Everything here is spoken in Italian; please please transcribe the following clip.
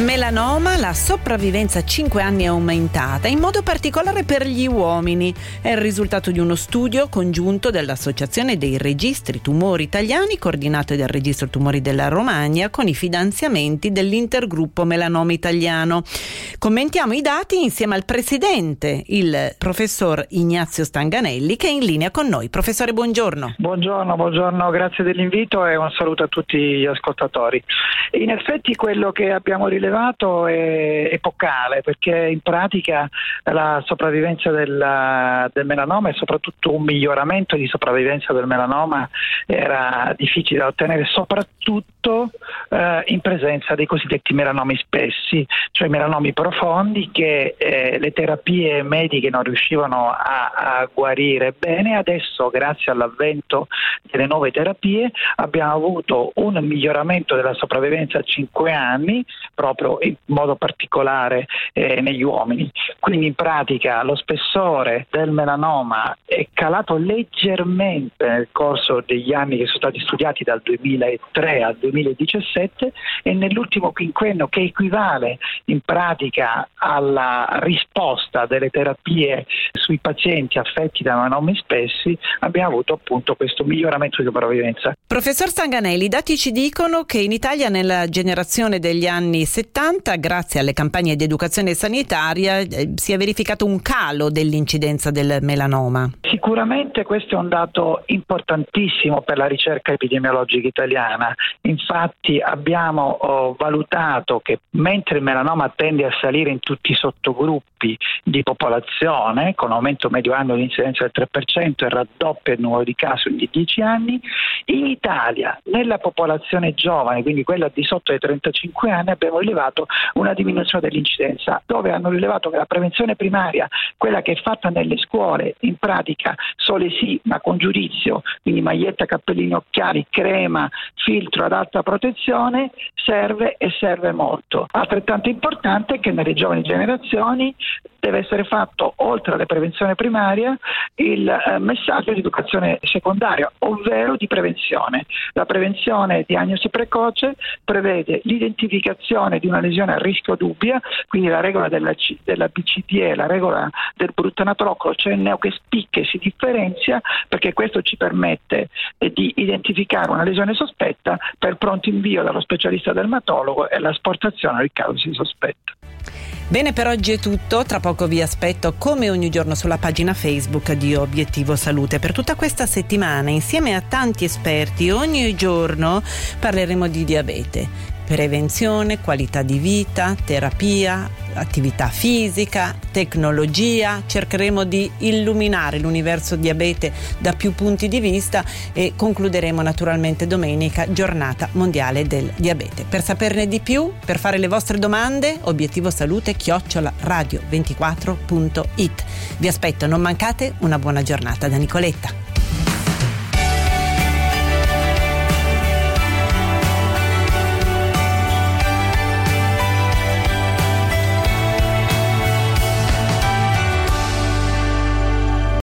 Melanoma, la sopravvivenza a 5 anni è aumentata, in modo particolare per gli uomini. È il risultato di uno studio congiunto dell'Associazione dei Registri Tumori Italiani, coordinato dal Registro Tumori della Romagna, con i finanziamenti dell'Intergruppo Melanoma Italiano. Commentiamo i dati insieme al presidente, il professor Ignazio Stanganelli, che è in linea con noi. Professore, buongiorno. Buongiorno, buongiorno, grazie dell'invito e un saluto a tutti gli ascoltatori. In effetti quello che abbiamo rilevato rilevato è epocale perché in pratica la sopravvivenza del, del, melanoma e soprattutto un miglioramento di sopravvivenza del melanoma era difficile da ottenere soprattutto eh, in presenza dei cosiddetti melanomi spessi, cioè melanomi profondi che eh, le terapie mediche non riuscivano a, a guarire bene. Adesso grazie all'avvento delle nuove terapie abbiamo avuto un miglioramento della sopravvivenza a 5 anni proprio in modo particolare eh, negli uomini. Quindi in pratica lo spessore del melanoma è calato leggermente nel corso degli anni che sono stati studiati dal 2003 al 2017 e nell'ultimo quinquennio che equivale in pratica alla risposta delle terapie sui pazienti affetti da melanomi spessi abbiamo avuto appunto questo miglioramento di sopravvivenza. Professor Stanganelli, i dati ci dicono che in Italia nella generazione degli anni 70, grazie alle campagne di educazione sanitaria, eh, si è verificato un calo dell'incidenza del melanoma. Sicuramente questo è un dato importantissimo per la ricerca epidemiologica italiana. Infatti abbiamo oh, valutato che mentre il melanoma tende a salire in tutti i sottogruppi di popolazione, con aumento medio anno di incidenza del 3% e raddoppia il numero di casi ogni 10 anni, in Italia nella popolazione giovane, quindi quella di sotto ai 35 anni, abbiamo rilevato una diminuzione dell'incidenza, dove hanno rilevato che la prevenzione primaria, quella che è fatta nelle scuole, in pratica sole sì, ma con giudizio, quindi maglietta, cappellini, occhiali, crema, filtro ad alta protezione, serve e serve molto. Altrettanto importante è che nelle giovani generazioni deve essere fatto, oltre alla prevenzione primaria, il eh, messaggio di educazione secondaria, ovvero di prevenzione. La prevenzione diagnosi precoce prevede l'identificazione di una lesione a rischio dubbia, quindi la regola della, C, della BCDE, la regola del bruttanatrocolo, cioè il neo che spicca e si differenzia, perché questo ci permette eh, di identificare una lesione sospetta per pronto invio dallo specialista dermatologo e l'asportazione del caso si sospetta. Bene, per oggi è tutto. Tra poco vi aspetto come ogni giorno sulla pagina Facebook di Obiettivo Salute. Per tutta questa settimana, insieme a tanti esperti, ogni giorno parleremo di diabete prevenzione, qualità di vita, terapia, attività fisica, tecnologia. Cercheremo di illuminare l'universo diabete da più punti di vista e concluderemo naturalmente domenica giornata mondiale del diabete. Per saperne di più, per fare le vostre domande, obiettivo salute chiocciola radio24.it. Vi aspetto, non mancate una buona giornata da Nicoletta.